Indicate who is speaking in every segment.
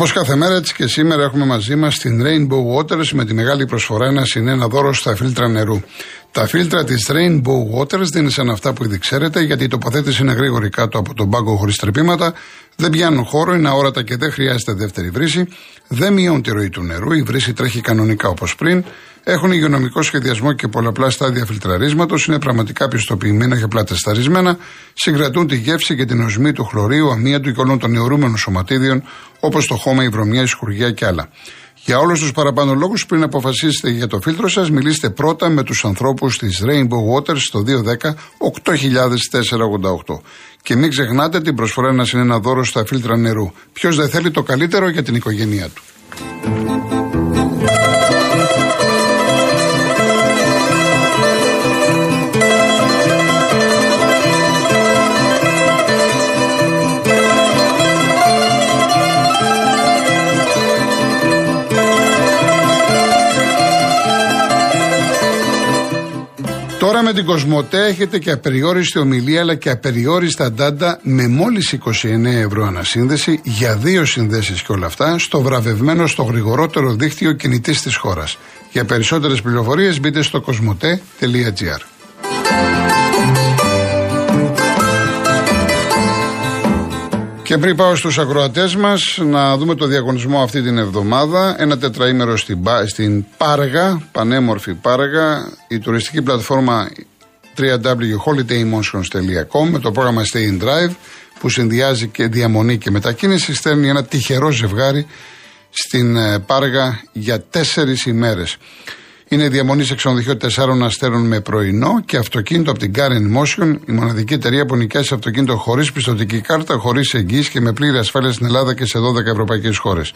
Speaker 1: Όπως κάθε μέρα, έτσι και σήμερα έχουμε μαζί μας την Rainbow Waters με τη μεγάλη προσφορά ένα συνένα δώρο στα φίλτρα νερού. Τα φίλτρα της Rainbow Waters δεν είναι σαν αυτά που ήδη ξέρετε, γιατί η τοποθέτηση είναι γρήγορη κάτω από τον πάγκο χωρίς τρεπήματα, δεν πιάνουν χώρο, είναι αόρατα και δεν χρειάζεται δεύτερη βρύση, δεν μειώνουν τη ροή του νερού, η βρύση τρέχει κανονικά όπως πριν, έχουν υγειονομικό σχεδιασμό και πολλαπλά στάδια φιλτραρίσματος, είναι πραγματικά πιστοποιημένα και απλά τεσταρισμένα, συγκρατούν τη γεύση και την οσμή του χλωρίου, αμύαντου και όλων των αιωρούμενων σωματίδιων, όπως το χώμα, η βρωμιά, η σκουριά και άλλα. Για όλους τους παραπάνω λόγους, πριν αποφασίσετε για το φίλτρο σας, μιλήστε πρώτα με τους ανθρώπους της Rainbow Waters στο 210 8488. Και μην ξεχνάτε την προσφορά ένα είναι ένα δώρο στα φίλτρα νερού. Ποιος δεν θέλει το καλύτερο για την οικογένειά του. Τώρα με την Κοσμοτέ έχετε και απεριόριστη ομιλία αλλά και απεριόριστα ντάντα με μόλις 29 ευρώ ανασύνδεση για δύο συνδέσεις και όλα αυτά στο βραβευμένο στο γρηγορότερο δίκτυο κινητής της χώρας. Για περισσότερες πληροφορίες μπείτε στο κοσμοτέ.gr Και πριν πάω στους ακροατές μας να δούμε το διαγωνισμό αυτή την εβδομάδα. Ένα τετραήμερο στην, στην Πάργα, πανέμορφη Πάργα, η τουριστική πλατφόρμα www.holidaymotions.com με το πρόγραμμα Stay in Drive που συνδυάζει και διαμονή και μετακίνηση στέλνει ένα τυχερό ζευγάρι στην ε, Πάργα για τέσσερις ημέρες. Είναι διαμονή σε ξενοδοχείο 4 αστέρων με πρωινό και αυτοκίνητο από την Karen Motion, η μοναδική εταιρεία που νοικιάζει αυτοκίνητο χωρίς πιστοτική κάρτα, χωρίς εγγύηση και με πλήρη ασφάλεια στην Ελλάδα και σε 12 ευρωπαϊκές χώρες.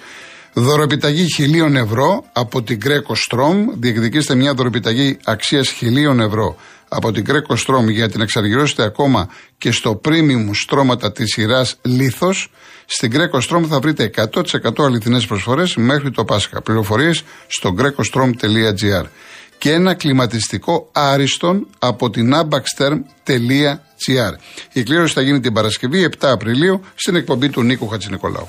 Speaker 1: Δωροπιταγή χιλίων ευρώ από την Greco Strom. Διεκδικήστε μια δωροπιταγή αξίας χιλίων ευρώ από την Greco Strom για την εξαργυρώσετε ακόμα και στο premium στρώματα της σειράς Λίθος. Στην Greco Strom θα βρείτε 100% αληθινές προσφορές μέχρι το Πάσχα. Πληροφορίες στο grecostrom.gr και ένα κλιματιστικό άριστον από την abaxterm.gr. Η κλήρωση θα γίνει την Παρασκευή 7 Απριλίου στην εκπομπή του Νίκου Χατζηνικολάου.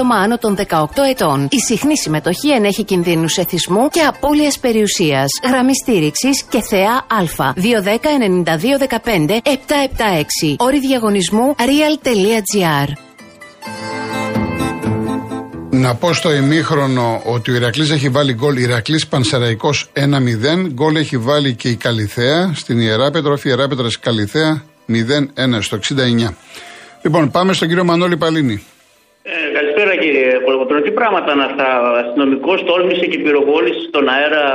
Speaker 2: άτομα άνω των 18 ετών. Η συχνή συμμετοχή ενέχει κινδύνους εθισμού και απώλειας περιουσίας. Γραμμή στήριξης και θεά Α. 210-9215-776. Όρη διαγωνισμού real.gr.
Speaker 1: Να πω στο ημίχρονο ότι ο Ηρακλής έχει βάλει γκολ Ηρακλής Πανσεραϊκός 1-0. Γκολ έχει βάλει και η Καλιθέα στην Ιερά Πετροφή. Ιερά Πετρας Καλιθέα 0-1 στο 69. Λοιπόν, πάμε στον κύριο Μανώλη Παλίνη.
Speaker 3: Ε, καλησπέρα κύριε Πολυκοτρό. Τι πράγματα είναι αυτά. Ο αστυνομικό τόλμησε και πυροβόλησε στον αέρα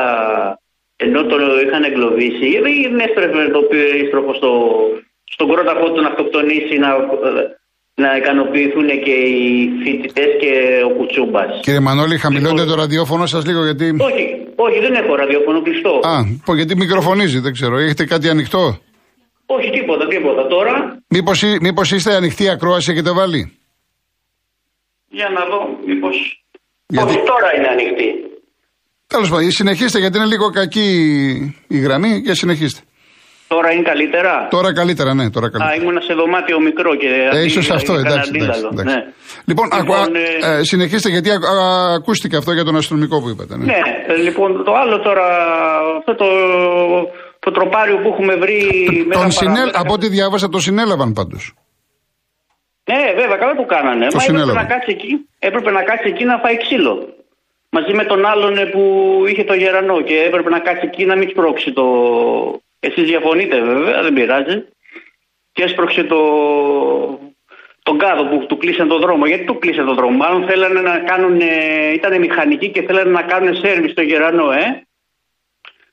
Speaker 3: ενώ τον είχαν εγκλωβίσει. Ή δεν έστρεφε το περίστροφο στο, στον κρόταφο του να αυτοκτονήσει να, να ικανοποιηθούν και οι φοιτητές και ο Κουτσούμπας.
Speaker 1: Κύριε Μανώλη, χαμηλώνετε λοιπόν, το ραδιόφωνο σας λίγο γιατί.
Speaker 3: Όχι, όχι, δεν έχω ραδιόφωνο κλειστό.
Speaker 1: Α, γιατί μικροφωνίζει, δεν ξέρω. Έχετε κάτι ανοιχτό;
Speaker 3: Όχι, τίποτα, τίποτα. Τώρα.
Speaker 1: Μήπως είστε ανοιχτή ακρόαση, έχετε βάλει;
Speaker 3: Για να δω μήπω. Γιατί... Όχι, τώρα είναι ανοιχτή.
Speaker 1: Τέλος πάντων, συνεχίστε γιατί είναι λίγο κακή η γραμμή και συνεχίστε.
Speaker 3: Τώρα είναι καλύτερα;
Speaker 1: Τώρα καλύτερα, ναι, τώρα καλύτερα.
Speaker 3: Α, ήμουν σε δωμάτιο μικρό και.
Speaker 1: Ε, ίσως αυτό, εντάξει. εντάξει, εντάξει. Ναι. Λοιπόν, λοιπόν ε... Ε, συνεχίστε γιατί α, α, ακούστηκε αυτό για τον αστυνομικό που είπατε.
Speaker 3: Ναι, ναι ε, λοιπόν, το άλλο τώρα. Αυτό το, το τροπάριο που έχουμε βρει.
Speaker 1: Τον συνέλ, από ό,τι διάβασα, το συνέλαβαν πάντως.
Speaker 3: Ναι, βέβαια, καλά που κάνανε. Μα έπρεπε να, κάτσει εκεί, έπρεπε να κάτσει εκεί να φάει ξύλο. Μαζί με τον άλλον που είχε το γερανό και έπρεπε να κάτσει εκεί να μην σπρώξει το. Εσείς διαφωνείτε βέβαια, δεν πειράζει. Και έσπρωξε το, τον κάδο που του κλείσαν τον δρόμο. Γιατί του κλείσαν τον δρόμο. Μάλλον θέλανε να κάνουν. ήταν μηχανικοί και θέλανε να κάνουν σέρβι στο γερανό, ε.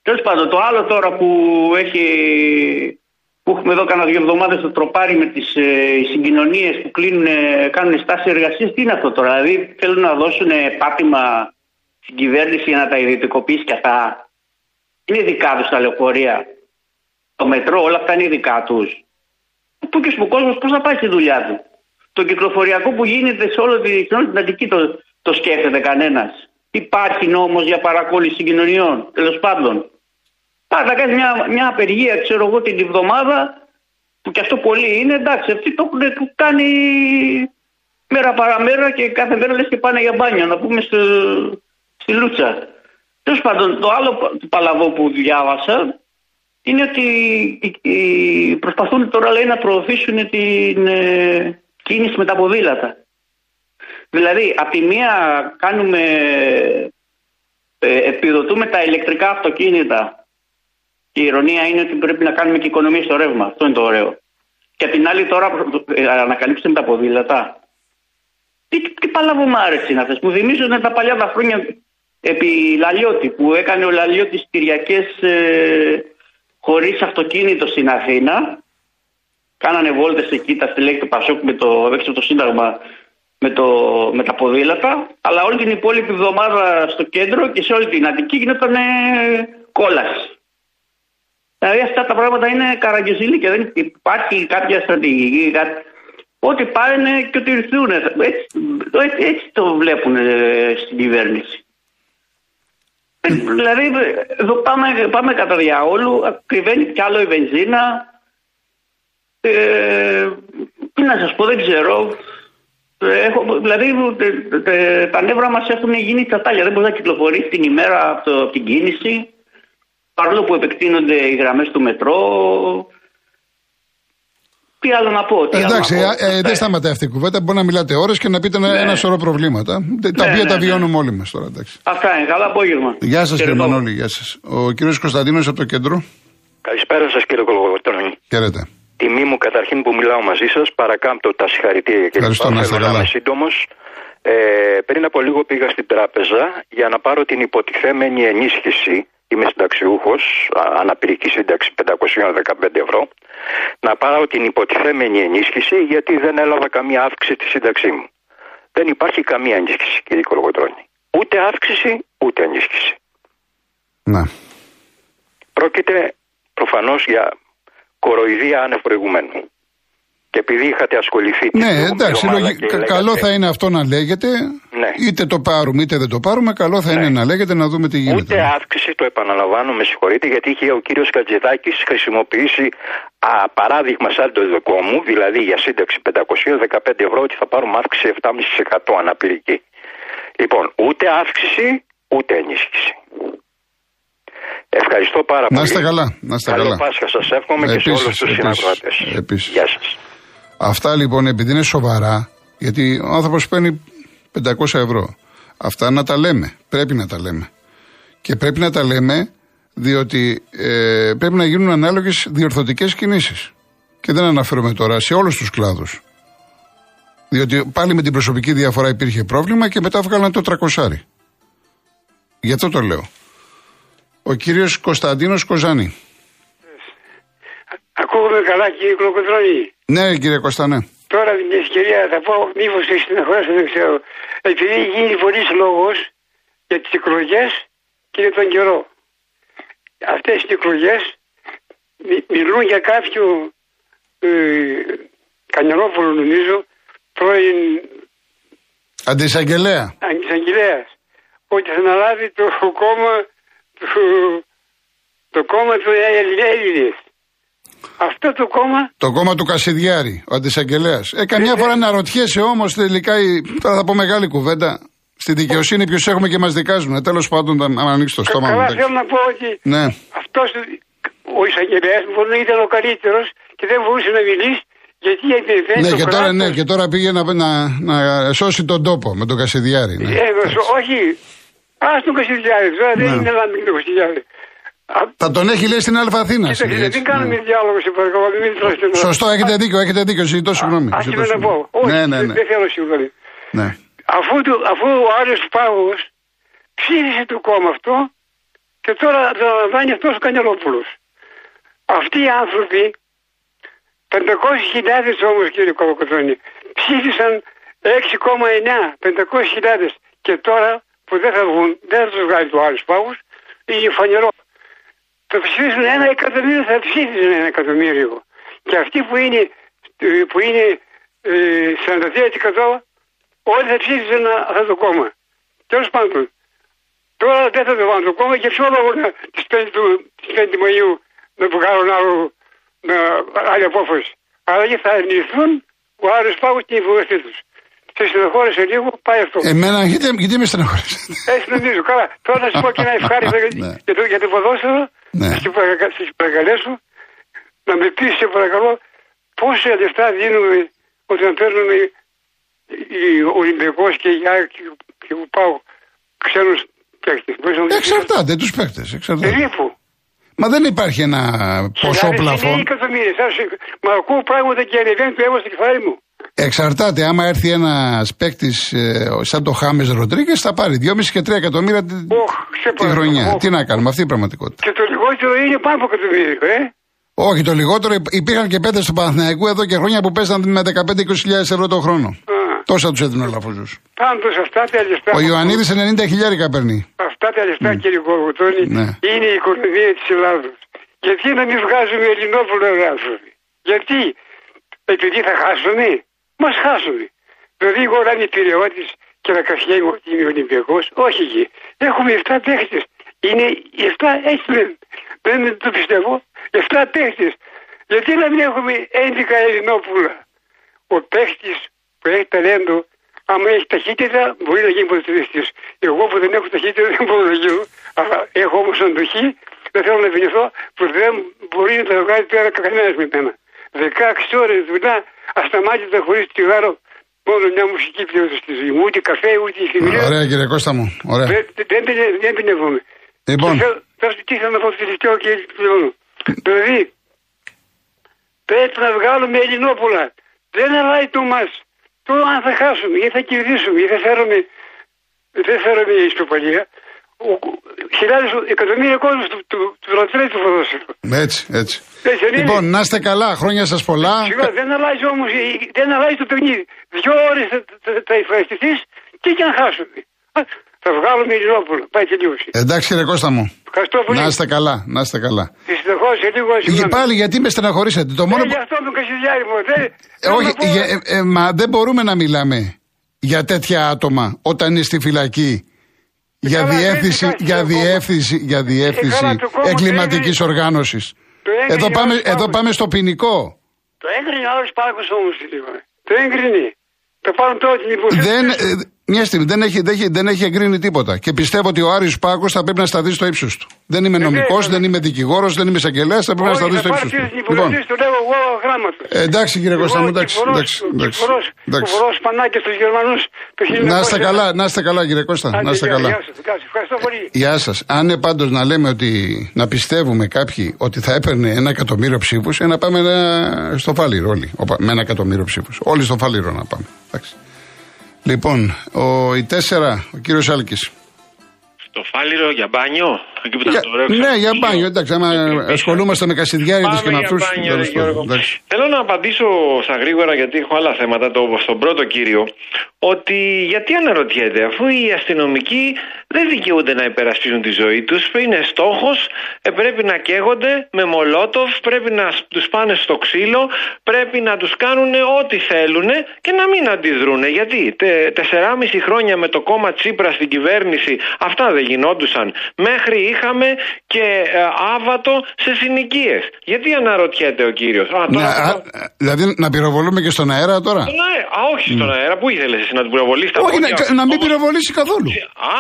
Speaker 3: Τέλος πάντων, το άλλο τώρα που έχει που έχουμε εδώ κανένα δύο εβδομάδες το τροπάρι με τις ε, συγκοινωνίες που κλείνουν, κάνουν στάση εργασίας. Τι είναι αυτό τώρα, δηλαδή θέλουν να δώσουν πάτημα στην κυβέρνηση για να τα ιδιωτικοποιήσει και αυτά. Είναι δικά τους τα λεωφορεία. Το μετρό, όλα αυτά είναι δικά τους. Πού και ο κόσμος πώς θα πάει στη δουλειά του; Το κυκλοφοριακό που γίνεται σε όλη την Αττική το, το σκέφτεται κανένας. Υπάρχει νόμος για παρακόλληση συγκοινωνιών, τέλος πάντων. Πάει να κάνεις μια, μια απεργία, ξέρω εγώ, την εβδομάδα, που και αυτό πολύ είναι, εντάξει, αυτοί το έχουν κάνει μέρα παραμέρα και κάθε μέρα λες και πάνε για μπάνιο, να πούμε στη, στη Λούτσα. Τέλος πάντων, το άλλο παλαβό που διάβασα είναι ότι προσπαθούν τώρα λέει, να προωθήσουν την ε, κίνηση με τα ποδήλατα. Δηλαδή, από τη μία κάνουμε, ε, επιδοτούμε τα ηλεκτρικά αυτοκίνητα και η ηρωνία είναι ότι πρέπει να κάνουμε και οικονομία στο ρεύμα. Αυτό είναι το ωραίο. Και απ' την άλλη τώρα ε, ανακαλύψουμε τα ποδήλατα. Τι, τι παλαβομάρες είναι αυτές. Μου θυμίζουν τα παλιά τα χρόνια επί Λαλιώτη που έκανε ο Λαλιώτης Κυριακές ε, χωρίς αυτοκίνητο στην Αθήνα. Κάνανε βόλτες εκεί τα στελέχη του Πασόκ με το, έξω το Σύνταγμα με, το, με τα ποδήλατα. Αλλά όλη την υπόλοιπη εβδομάδα στο κέντρο και σε όλη την Αττική γινόταν κόλαση. Δηλαδή αυτά τα πράγματα είναι καραγκιουζίλη και δεν υπάρχει κάποια στρατηγική. Κάτι. Ό,τι πάνε και ότι ρηθούν. Έτσι, έτσι, το βλέπουν ε, στην κυβέρνηση. Ε, δηλαδή εδώ πάμε, πάμε κατά διαόλου, κρυβαίνει κι άλλο η βενζίνα. Ε, τι να σας πω, δεν ξέρω. Έχω, δηλαδή τα νεύρα μας έχουν γίνει τσατάλια. Δεν μπορεί να κυκλοφορήσει την ημέρα από, το, από την κίνηση παρόλο που επεκτείνονται οι γραμμές του μετρό, τι άλλο να πω. Τι
Speaker 1: Εντάξει,
Speaker 3: άλλο να πω.
Speaker 1: Ε, ε, δεν σταματάει αυτή η κουβέντα. Μπορεί να μιλάτε ώρες και να πείτε ναι. ένα σωρό προβλήματα. Ναι, τα οποία ναι, τα ναι. βιώνουμε όλοι μας τώρα. Εντάξει.
Speaker 3: Αυτά είναι. Καλά απόγευμα.
Speaker 1: Γεια σας κύριε Μανώλη. Γεια σας. Ο κύριος Κωνσταντίνος από το κέντρο.
Speaker 4: Καλησπέρα σας κύριε Κολογοτρόνη.
Speaker 1: Χαίρετε.
Speaker 4: Τιμή μου καταρχήν που μιλάω μαζί σας. Παρακάμπτω τα συγχαρητήρια και
Speaker 1: Ευχαριστώ να είστε καλά.
Speaker 4: σύντομος. Ε, πριν από λίγο πήγα στην τράπεζα για να πάρω την υποτιθέμενη ενίσχυση είμαι συνταξιούχος, αναπηρική σύνταξη 515 ευρώ, να πάρω την υποτιθέμενη ενίσχυση γιατί δεν έλαβα καμία αύξηση τη σύνταξή μου. Δεν υπάρχει καμία ενίσχυση, κύριε Κολογοτρόνη. Ούτε αύξηση, ούτε ενίσχυση.
Speaker 1: Να.
Speaker 4: Πρόκειται προφανώς για κοροϊδία άνευ προηγουμένου. Και επειδή είχατε ασχοληθεί.
Speaker 1: Ναι, εντάξει, καλό θα είναι αυτό να λέγεται. Ναι. Είτε το πάρουμε είτε δεν το πάρουμε, καλό θα ναι. είναι να λέγεται να δούμε τι γίνεται.
Speaker 4: Ούτε αύξηση, το επαναλαμβάνω, με συγχωρείτε, γιατί είχε ο κύριος Κατζηδάκης χρησιμοποιήσει α, παράδειγμα σαν το δικό μου, δηλαδή για σύνταξη 515 ευρώ, ότι θα πάρουμε αύξηση 7,5% αναπηρική. Λοιπόν, ούτε αύξηση, ούτε ενίσχυση. Ευχαριστώ πάρα πολύ.
Speaker 1: Να είστε καλά. Να είστε
Speaker 4: Καλό
Speaker 1: καλά.
Speaker 4: Πάσχα σας εύχομαι επίσης, και σε όλους τους συνακροατές. Γεια σας.
Speaker 1: Αυτά λοιπόν επειδή είναι σοβαρά, γιατί ο άνθρωπος παίρνει 500 ευρώ. Αυτά να τα λέμε. Πρέπει να τα λέμε. Και πρέπει να τα λέμε διότι ε, πρέπει να γίνουν ανάλογες διορθωτικές κινήσεις. Και δεν αναφέρομαι τώρα σε όλους τους κλάδους. Διότι πάλι με την προσωπική διαφορά υπήρχε πρόβλημα και μετά βγάλαν το τρακοσάρι. Γι' αυτό το λέω. Ο κύριος Κωνσταντίνος Κοζάνη.
Speaker 5: Ακούγομαι καλά κύριε Κλοκοτρώνη.
Speaker 1: Ναι κύριε Κωνσταντίνο.
Speaker 5: Τώρα την ευκαιρία θα πω, μήπως έχει την δεν ξέρω. Επειδή γίνει πολλής λόγος για τις εκλογές και για τον καιρό. Αυτές οι εκλογές μιλούν για κάποιο ε, Κανιανόπουλο νομίζω, πρώην
Speaker 1: Αντισαγγελέα.
Speaker 5: Αντισαγγελέας. Ότι θα αναλάβει το κόμμα του, το κόμμα του Έλληνες. Αυτό το κόμμα.
Speaker 1: Το κόμμα του Κασιδιάρη, ο αντισαγγελέας. Ε, καμιά φορά να ρωτιέσαι όμως τελικά. Τώρα θα πω μεγάλη κουβέντα. Στη δικαιοσύνη ποιους έχουμε και μας δικάζουν. Τέλος πάντων, να ανοίξει το στόμα
Speaker 5: μου. Καλά, θέλω να πω ότι
Speaker 1: ναι.
Speaker 5: αυτός ο εισαγγελέας μπορεί να ήταν ο καλύτερος και δεν μπορούσε να μιλήσει γιατί δεν
Speaker 1: ναι, και τώρα, ναι, και τώρα πήγε να, να, να, σώσει τον τόπο με τον Κασιδιάρη. Ναι.
Speaker 5: Ε, όχι, ας τον Κασιδιάρη, τώρα δεν ναι. είναι να μην τον Κασιδιάρη.
Speaker 1: Θα τον έχει λέει στην Αλφα Αθήνας.
Speaker 5: Κοίταξε, δεν κάνουμε ναι. διάλογο, σε παρακαλώ. Μην
Speaker 1: Σωστό, έχετε δίκιο, έχετε δίκιο. Ζητώ συγγνώμη.
Speaker 5: Α να πω. Όχι, ναι, ναι, ναι. δεν θέλω συγγνώμη. Ναι. Αφού, αφού ο Άριος Πάγος ψήφισε το κόμμα αυτό και τώρα το λαμβάνει αυτός ο Κανιαλόπουλος. Αυτοί οι άνθρωποι 500.000 όμως κύριε Κολοκοτρώνη ψήφισαν 6,9, 500.000 και τώρα που δεν θα βγουν, δεν θα τους βγάλει το άλλους πάγους, είναι φανερό. Θα ψήφισουν ένα εκατομμύριο, θα ψήφισαν ένα εκατομμύριο. Και αυτοί που είναι, που είναι ε, 43% όλοι θα ψήφισαν αυτό το κόμμα. Τέλος πάντων, τώρα δεν θα το βάλουν το κόμμα και ποιο λόγο να τις 5, της 5 Μαΐου να βγάλουν άλλο, να, άλλη απόφαση. Αλλά και θα αρνηθούν ο άλλος πάγος και η βοήθεια τους. Σε στενοχώρησε λίγο, πάει αυτό.
Speaker 1: Εμένα, γιατί, γιατί με στενοχώρησε.
Speaker 5: Έτσι νομίζω. Καλά. Τώρα να σου πω και ένα ευχάριστο
Speaker 1: Ναι.
Speaker 5: για, το, για το ποδόσφαιρο.
Speaker 1: Ναι.
Speaker 5: Να σε παρακα- σε παρακαλέσω να με πεις σε παρακαλώ πόσα λεφτά δίνουμε όταν παίρνουμε οι Ολυμπιακός και οι ΑΕΚ και που πάω ξένους παίκτες. Μπορείς να μου πεις.
Speaker 1: Εξαρτάται τους παίκτες. Εξαρτάται.
Speaker 5: Περίπου.
Speaker 1: Μα δεν υπάρχει ένα ποσό
Speaker 5: Χιλιάδες
Speaker 1: πλαφόν.
Speaker 5: Είναι εκατομμύρια. Σας- Μα ακούω πράγματα και ανεβαίνει το αίμα στο κεφάλι μου.
Speaker 1: Εξαρτάται. Άμα έρθει ένας παίκτης σαν το Χάμες Ροντρίγκες, θα πάρει 2,5 και 3 εκατομμύρια τη,
Speaker 5: Οχ, σε
Speaker 1: τη
Speaker 5: παρακαλώ.
Speaker 1: χρονιά.
Speaker 5: Οχ.
Speaker 1: Τι να κάνουμε, αυτή η πραγματικότητα.
Speaker 5: Και το λιγότερο είναι πάνω από εκατομμύριο, ε.
Speaker 1: Όχι, το λιγότερο υπ- υπήρχαν και πέντε στο Παναθηναϊκό εδώ και χρόνια που παίζαν με 15-20 ευρώ το χρόνο.
Speaker 5: Α,
Speaker 1: Τόσα τους έδινε ο Λαφούζο.
Speaker 5: Πάντως αυτά τα λεφτά.
Speaker 1: Ο Ιωαννίδης 90 χιλιάρικα παίρνει.
Speaker 5: Αυτά τα λεφτά, κύριε Κολοκοτώνη,
Speaker 1: Ναι.
Speaker 5: είναι η οικονομία της Ελλάδος. Γιατί να μην βγάζουμε Ελληνόπουλο άνθρωποι; Γιατί, επειδή θα χάσουμε, μας χάσουμε. Δηλαδή, εγώ να είμαι πυρεώτη και να καφιέμαι ότι είμαι Ολυμπιακός, όχι εκεί. Έχουμε 7 παίχτε. Είναι οι 7 έτσι δεν, δεν το πιστεύω. 7 παίχτε. Γιατί να μην έχουμε 11 Ελληνόπουλα. Ο παίχτης που έχει ταλέντο, άμα έχει ταχύτητα, μπορεί να γίνει ποδοσφαιριστής. Εγώ που δεν έχω ταχύτητα δεν μπορώ να γίνω. Αλλά έχω όμως αντοχή, δεν θέλω να βινηθώ, που δεν μπορεί να τα βγάλει πέρα κανένας με μένα. 16 ώρε δουλειά, ασταμάτητα χωρίς τσιγάρο, μόνο μια μουσική πλέον στη ζωή μου, ούτε καφέ, ούτε χειμώνα.
Speaker 1: Ωραία, κύριε Κώστα μου. Ωραία.
Speaker 5: Δεν, δεν, δεν, δεν πεινεύομαι.
Speaker 1: Λοιπόν.
Speaker 5: Και θέλω- Τώρα τι θέλω να πω το τελευταίο και πληρώνω. Δηλαδή, πρέπει να βγάλουμε Ελληνόπουλα. Δεν αλλάζει το μας. Το αν θα χάσουμε ή θα κερδίσουμε ή θα φέρουμε, δεν φέρουμε ισοπαλία. Ο- Χιλιάδες, εκατομμύρια κόσμος του, του, του λατρεύει το ποδόσφαιρο.
Speaker 1: Έτσι, έτσι.
Speaker 5: Έτσι δεν είναι.
Speaker 1: Λοιπόν, να είστε καλά, χρόνια σας πολλά.
Speaker 5: Σιγά, δεν αλλάζει όμως, η- δεν αλλάζει το παιχνίδι. Δυο ώρες θα, θα, θα ευχαριστηθείς και και να χάσουμε. Α, Θα βγάλουμε Ελληνόπουλα. Πάει τελείωση.
Speaker 1: Εντάξει, κύριε Κώστα μου.
Speaker 5: Ευχαριστώ πολύ.
Speaker 1: Να είστε καλά, να είστε καλά.
Speaker 5: Δυστυχώς σε λίγο
Speaker 1: Και
Speaker 5: συγγνώμη.
Speaker 1: πάλι γιατί με στεναχωρήσατε; Το μόνο
Speaker 5: Ε,
Speaker 1: που...
Speaker 5: γι' αυτό τον Κασιδιάρη μου. Δεν,
Speaker 1: Ε, όχι, για- ε, ε, μα δεν μπορούμε να μιλάμε για τέτοια άτομα όταν είναι στη φυλακή. Για
Speaker 5: καλά, δεν
Speaker 1: διεύθυνση,
Speaker 5: υπάρχει
Speaker 1: για
Speaker 5: το κόμμα.
Speaker 1: διεύθυνση, για διεύθυνση
Speaker 5: καλά, το κόμμα το
Speaker 1: εγκληματικής
Speaker 5: έγκρινε-
Speaker 1: οργάνωσης.
Speaker 5: το έγκρινε
Speaker 1: Εδώ
Speaker 5: ο
Speaker 1: πάμε,
Speaker 5: άλλος
Speaker 1: εδώ
Speaker 5: Παύλος.
Speaker 1: πάμε στο ποινικό.
Speaker 5: Το έγκρινε ο άλλος Πάκος όμως. λίγο. Το έγκρινε. Το πάρουν τώρα την υποθέση.
Speaker 1: Δεν, ε, μια στιγμή δεν έχει, δεν, έχει, δεν έχει εγκρίνει τίποτα. Και πιστεύω ότι ο Άρης Πάκος θα πρέπει να σταθεί στο ύψος του. Δεν είμαι
Speaker 5: Ε,
Speaker 1: νομικός,
Speaker 5: βέβαια.
Speaker 1: δεν είμαι δικηγόρος, δεν είμαι εισαγγελέας, θα πρέπει να σταθεί στο ύψος του.
Speaker 5: την
Speaker 1: Λοιπόν,
Speaker 5: υποθέση, το λέω εγώ γράμματα.
Speaker 1: ε, εντάξει κύριε Κώστα μου, εντάξει. εντάξει, εντάξει, εντάξει.
Speaker 5: Κουβορό σπανάκια στους Γερμανούς το 1900.
Speaker 1: Να είστε καλά, να είστε καλά κύριε Κώστα,
Speaker 5: Άντε,
Speaker 1: να είστε
Speaker 5: γεια,
Speaker 1: καλά.
Speaker 5: γεια σας, γεια σας. Ευχαριστώ πολύ.
Speaker 1: Γεια σας. Αν είναι πάντως να λέμε ότι να πιστεύουμε κάποιοι ότι θα έπαιρνε ένα εκατομμύριο ψήφους, ε, να πάμε ένα, στο φάληρο όλοι. Οπα, με ένα εκατομμύριο ψήφους. Όλοι στο φάληρο να πάμε. Εντάξει. Λοιπόν, ο, η τέσσερα, ο κύριος Άλκης.
Speaker 6: Στο φάληρο για μπάνιο, εκεί που θα το ρίξω.
Speaker 1: Ναι, για μπάνιο, εντάξει. Άμα ασχολούμαστε με κασιδιάριδες και με
Speaker 6: Πάμε
Speaker 1: αυτούς.
Speaker 6: για μπάνιο, ρε Γιώργο. Θέλω να απαντήσω στα γρήγορα γιατί έχω άλλα θέματα το, στον πρώτο κύριο ότι γιατί αναρωτιέται αφού οι αστυνομικοί δεν δικαιούνται να υπερασπίζουν τη ζωή τους είναι στόχος, ε, πρέπει να καίγονται με μολότοφ, πρέπει να σ- τους πάνε στο ξύλο, πρέπει να τους κάνουν ό,τι θέλουν και να μην αντιδρούν. Γιατί τε, τεσσεράμιση χρόνια με το κόμμα Τσίπρα στην κυβέρνηση αυτά δεν γινόντουσαν. Μέχρι είχαμε και ε, άβατο σε συνοικίες. Γιατί αναρωτιέται ο κύριος; Α,
Speaker 1: Ναι,
Speaker 6: τώρα
Speaker 1: α, δηλαδή να πυροβολούμε και στον αέρα τώρα;
Speaker 6: στον αέρα. Α, όχι στον αέρα. Πού ήθελε εσύ να την πυροβολήσει τα
Speaker 1: Όχι, να,
Speaker 6: πόδια;
Speaker 1: να μην
Speaker 6: Όπως-
Speaker 1: πυροβολήσει καθόλου.
Speaker 6: Α,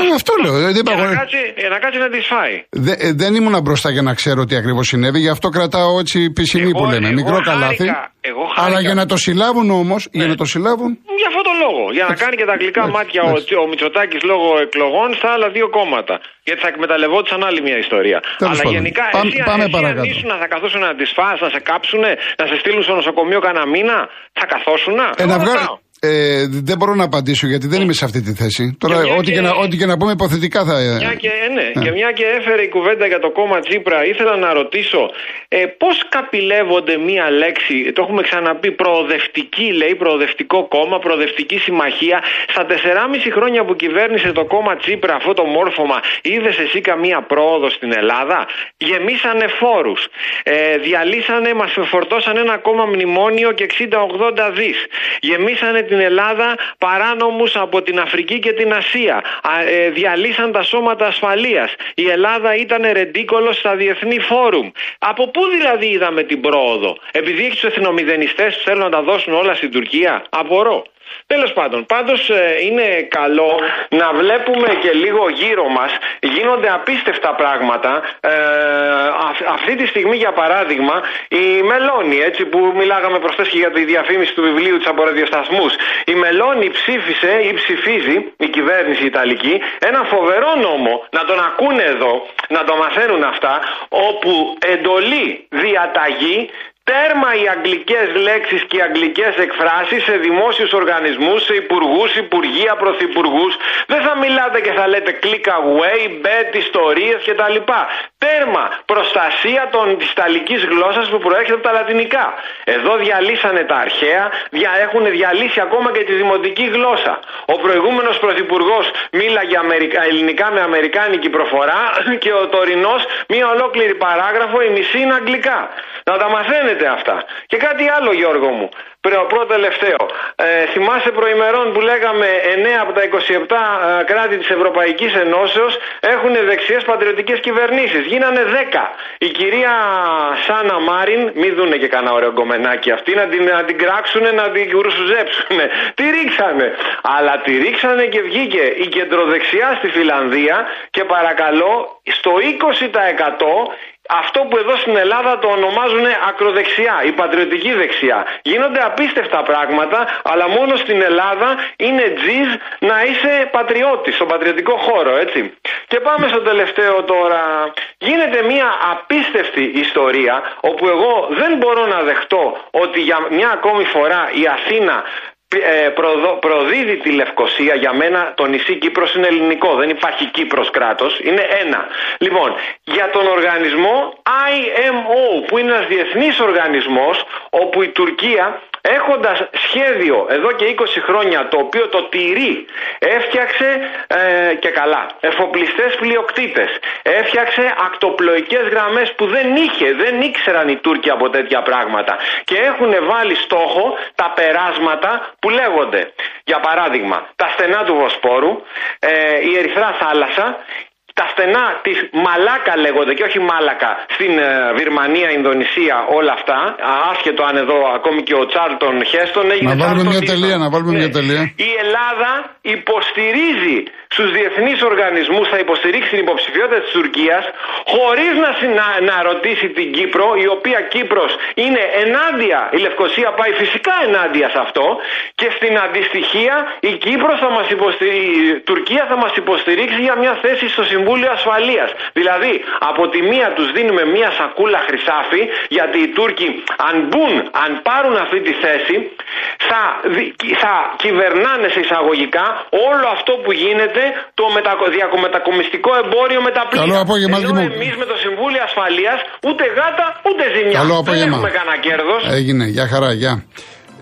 Speaker 1: Ε, αυτό λέω. ε, δεν
Speaker 6: για
Speaker 1: είπα-
Speaker 6: να κάτσει, για να κάτσει να τη φάει.
Speaker 1: Δε- ε, δεν ήμουν μπροστά για να ξέρω τι ακριβώς συνέβη, γι' αυτό κρατάω έτσι πισινή
Speaker 6: Εγώ-
Speaker 1: που λέμε.
Speaker 6: εγώ
Speaker 1: Μικρό
Speaker 6: χάρηκα,
Speaker 1: καλάθι.
Speaker 6: εγώ χάρηκα.
Speaker 1: Αλλά για να το συλλάβουν όμως, για να το συλλάβουν.
Speaker 6: Για αυτόν τον λόγο. Για να κάνει και τα γλυκά
Speaker 1: εντάξει,
Speaker 6: μάτια
Speaker 1: εντάξει.
Speaker 6: ο, ο Μητσοτάκης λόγω εκλογών στα άλλα δύο κόμματα. Γιατί θα εκμεταλλευόντουσαν άλλη μια ιστορία.
Speaker 1: Τέλος
Speaker 6: Αλλά
Speaker 1: πάντων.
Speaker 6: γενικά
Speaker 1: Πάμε-
Speaker 6: εσύ,
Speaker 1: πάμε
Speaker 6: εσύ
Speaker 1: παρακάτω.
Speaker 6: αν ήσουν να θα καθόσουν να τις φας, να σε κάψουνε, να σε στείλουν στο νοσοκομείο κανένα μήνα, θα καθόσουν.
Speaker 1: Ε, να, βγάλ, Ε, δεν μπορώ να απαντήσω γιατί δεν είμαι σε αυτή τη θέση. Τώρα, ό,τι και, να, ό,τι και να πούμε υποθετικά θα.
Speaker 6: Μια και, ναι, ναι. Και μια και έφερε η κουβέντα για το κόμμα Τσίπρα, ήθελα να ρωτήσω ε, πώς καπηλεύονται μία λέξη. Το έχουμε ξαναπεί. Προοδευτική, λέει, προοδευτικό κόμμα, προοδευτική συμμαχία. Στα 4,5 χρόνια που κυβέρνησε το κόμμα Τσίπρα αυτό το μόρφωμα, είδες εσύ καμία πρόοδο στην Ελλάδα; Γεμίσανε φόρους. Ε, διαλύσανε, μας φορτώσαν ένα ακόμα μνημόνιο και 60-80 δις. Γεμίσανε την Ελλάδα παράνομους από την Αφρική και την Ασία. Ε, διαλύσαν τα σώματα ασφαλείας. Η Ελλάδα ήταν ρεντίκολος στα διεθνή φόρουμ. Από πού δηλαδή είδαμε την πρόοδο; Επειδή έχει του εθνομηδενιστές που θέλουν να τα δώσουν όλα στην Τουρκία. Απορώ. Τέλος πάντων, πάντως ε, είναι καλό να βλέπουμε και λίγο γύρω μας γίνονται απίστευτα πράγματα. Ε, αυτή τη στιγμή, για παράδειγμα, η Μελώνη, έτσι που μιλάγαμε προχθέ και για τη διαφήμιση του βιβλίου της από ραδιοσταθμού, η Μελώνη ψήφισε ή ψηφίζει, η κυβέρνηση Ιταλική, ένα φοβερό νόμο, να τον ακούνε εδώ, να το μαθαίνουν αυτά, όπου εντολή διαταγή Τέρμα οι αγγλικές λέξεις και οι αγγλικές εκφράσεις σε δημόσιους οργανισμούς, σε υπουργούς, υπουργεία, πρωθυπουργούς. Δεν θα μιλάτε και θα λέτε click away, bet, ιστορίες κτλ. Τέρμα προστασία των, της ταλικής γλώσσας που προέρχεται από τα λατινικά. Εδώ διαλύσανε τα αρχαία, δια, έχουν διαλύσει ακόμα και τη δημοτική γλώσσα. Ο προηγούμενος πρωθυπουργός μίλαγε αμερικα, ελληνικά με αμερικάνικη προφορά και ο τωρινός μία ολόκληρη παράγραφο, η μισή είναι αγγλικά. Να τα μαθαίνετε αυτά. Και κάτι άλλο Γιώργο μου, πρώτο τελευταίο. Ε, θυμάσαι προημερών που λέγαμε 9 από τα 27 ε, κράτη της Ευρωπαϊκής Ενώσεως έχουν δεξιές πατριωτικές κυβερνήσεις. Γίνανε 10. Η κυρία Σάνα Μάριν, μην δούνε και κανένα ωραίο γκομενάκι αυτή, να την, να την κράξουν, να την κουρσουζέψουν. Τη ρίξανε. Αλλά τη ρίξανε και βγήκε η κεντροδεξιά στη Φιλανδία και παρακαλώ στο 20% αυτό που εδώ στην Ελλάδα το ονομάζουν ακροδεξιά, η πατριωτική δεξιά. Γίνονται απίστευτα πράγματα, αλλά μόνο στην Ελλάδα είναι τζιζ να είσαι πατριώτης, στον πατριωτικό χώρο, έτσι. Και πάμε στο τελευταίο τώρα. Γίνεται μια απίστευτη ιστορία, όπου εγώ δεν μπορώ να δεχτώ ότι για μια ακόμη φορά η Αθήνα ε, προδίδει τη Λευκοσία για μένα το νησί Κύπρος είναι ελληνικό δεν υπάρχει Κύπρος κράτος είναι ένα. Λοιπόν για τον οργανισμό IMO που είναι ένας διεθνής οργανισμός όπου η Τουρκία έχοντας σχέδιο εδώ και 20 χρόνια το οποίο το τηρεί έφτιαξε ε, και καλά εφοπλιστές πλειοκτήτες έφτιαξε ακτοπλοϊκές γραμμές που δεν είχε δεν ήξεραν οι Τούρκοι από τέτοια πράγματα και έχουν βάλει στόχο τα περάσματα που λέγονται. Για παράδειγμα τα στενά του Βοσπόρου ε, η Ερυθρά θάλασσα τα στενά της Μαλάκα λέγονται και όχι Μάλακα στην ε, Βυρμανία, Ινδονησία, όλα αυτά. Άσχετο αν εδώ ακόμη και ο Τσάρλτον Χέστον έγινε.
Speaker 1: Να βάλουμε μια τελεία, να βάλουμε μια ναι. τελεία.
Speaker 6: Η Ελλάδα υποστηρίζει στους διεθνείς οργανισμούς, θα υποστηρίξει την υποψηφιότητα της Τουρκίας χωρίς να, να, ρωτήσει την Κύπρο, η οποία Κύπρος είναι ενάντια, η Λευκοσία πάει φυσικά ενάντια σε αυτό και στην αντιστοιχεία η Κύπρος θα μας υποστηρίξει, η Τουρκία θα μας υποστηρίξει για μια θέση στο Συμβούλιο Συμβούλιο Ασφαλείας. Δηλαδή, από τη μία τους δίνουμε μία σακούλα χρυσάφι, γιατί οι Τούρκοι, αν μπουν, αν πάρουν αυτή τη θέση, θα, θα κυβερνάνε σε εισαγωγικά όλο αυτό που γίνεται το διακομετακομιστικό εμπόριο με τα πλοία.
Speaker 1: Καλό απόγευμα,
Speaker 6: Ενώ εμείς με το Συμβούλιο Ασφαλείας ούτε γάτα ούτε ζημιά.
Speaker 1: Καλό
Speaker 6: Δεν έχουμε κανένα κέρδος.
Speaker 1: Έγινε, για χαρά, γεια.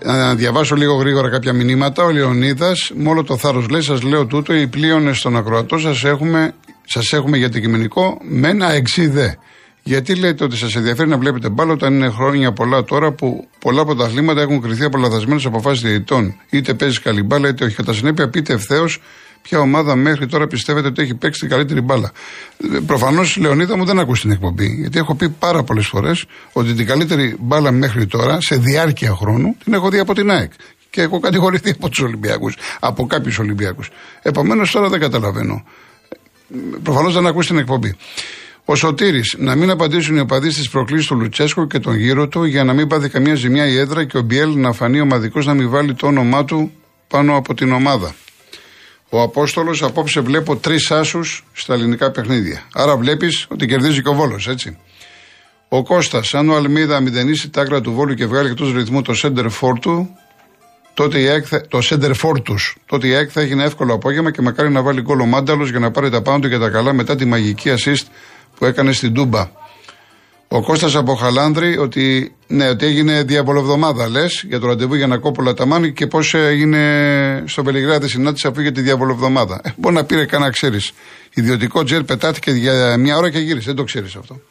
Speaker 1: Να διαβάσω λίγο γρήγορα κάποια μηνύματα. Ο Λεωνίδας, με όλο το θάρρος λέει: Σας λέω τούτο, οι πλοίονες στον ακροατό σας έχουμε Σας έχουμε για το κειμενικό με ένα εξίδε. Γιατί λέτε ότι σας ενδιαφέρει να βλέπετε μπάλα όταν είναι χρόνια πολλά τώρα που πολλά από τα αθλήματα έχουν κρυθεί από λαθασμένες αποφάσεις διαιτητών. Είτε παίζεις καλή μπάλα είτε όχι. Κατά συνέπεια, πείτε ευθέως ποια ομάδα μέχρι τώρα πιστεύετε ότι έχει παίξει την καλύτερη μπάλα. Προφανώς, Λεωνίδα μου δεν ακούσει την εκπομπή. Γιατί έχω πει πάρα πολλές φορές ότι την καλύτερη μπάλα μέχρι τώρα, σε διάρκεια χρόνου, την έχω δει από την ΑΕΚ. Και έχω κατηγορηθεί από τους Ολυμπιακούς, από κάποιους Ολυμπιακούς. Επομένως τώρα δεν καταλαβαίνω. Προφανώς δεν ακούσει την εκπομπή. Ο Σωτήρης, να μην απαντήσουν οι οπαδοί στις προκλήσεις του Λουτσέσκο και τον γύρο του για να μην πάθει καμία ζημιά η έδρα και ο Μπιέλ να φανεί ομαδικός να μην βάλει το όνομά του πάνω από την ομάδα. Ο Απόστολος, απόψε βλέπω τρεις άσους στα ελληνικά παιχνίδια. Άρα βλέπεις ότι κερδίζει και ο Βόλος, έτσι. Ο Κώστας, αν ο Αλμίδα μηδενίσει τα άκρα του Βόλου και βγάλει εκτός ρυθμού το center for του, τότε η ΑΕΚ, το center for τους, τότε η ΑΕΚ θα έχει ένα εύκολο απόγευμα και μακάρι να βάλει γκολ ο Μάνταλος για να πάρει τα πάνω του και τα καλά μετά τη μαγική assist που έκανε στην Τούμπα. Ο Κώστας από Χαλάνδρη ότι, ναι, ότι έγινε διαβολοβδομάδα λες για το ραντεβού για να κόπολα τα μάνη και πώς έγινε στο Βελιγράδι συνάντηση αφού για τη διαβολοβδομάδα. Ε, μπορεί να πήρε κανένα ξέρεις. Ιδιωτικό τζερ πετάθηκε για μια ώρα και γύρισε. Δεν το ξέρεις αυτό.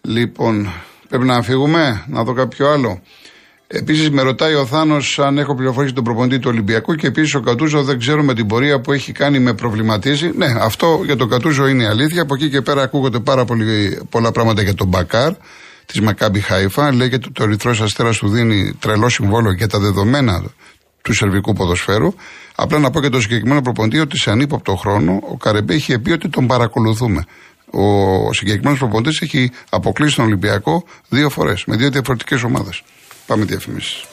Speaker 1: Λοιπόν, πρέπει να φύγουμε, να δω κάποιο άλλο. Επίσης, με ρωτάει ο Θάνος αν έχω πληροφορήσει τον προπονητή του Ολυμπιακού και επίσης ο Κατούζο δεν ξέρω με την πορεία που έχει κάνει με προβληματίζει. Ναι, αυτό για τον Κατούζο είναι η αλήθεια. Από εκεί και πέρα ακούγονται πάρα πολύ, πολλά πράγματα για τον Μπακάρ της Μακάμπι Χάιφα. Λέγεται ότι το Ερυθρό Αστέρας του δίνει τρελό συμβόλαιο για τα δεδομένα του σερβικού ποδοσφαίρου. Απλά να πω και το συγκεκριμένο προπονητή ότι σε ανύποπτο χρόνο ο Καρεμπέ είχε πει ότι τον παρακολουθούμε. Ο συγκεκριμένος προπονητής έχει αποκλείσει τον Ολυμπιακό δύο φορές με δύο διαφορετικές ομάδες. Πάμε διαφημίσεις.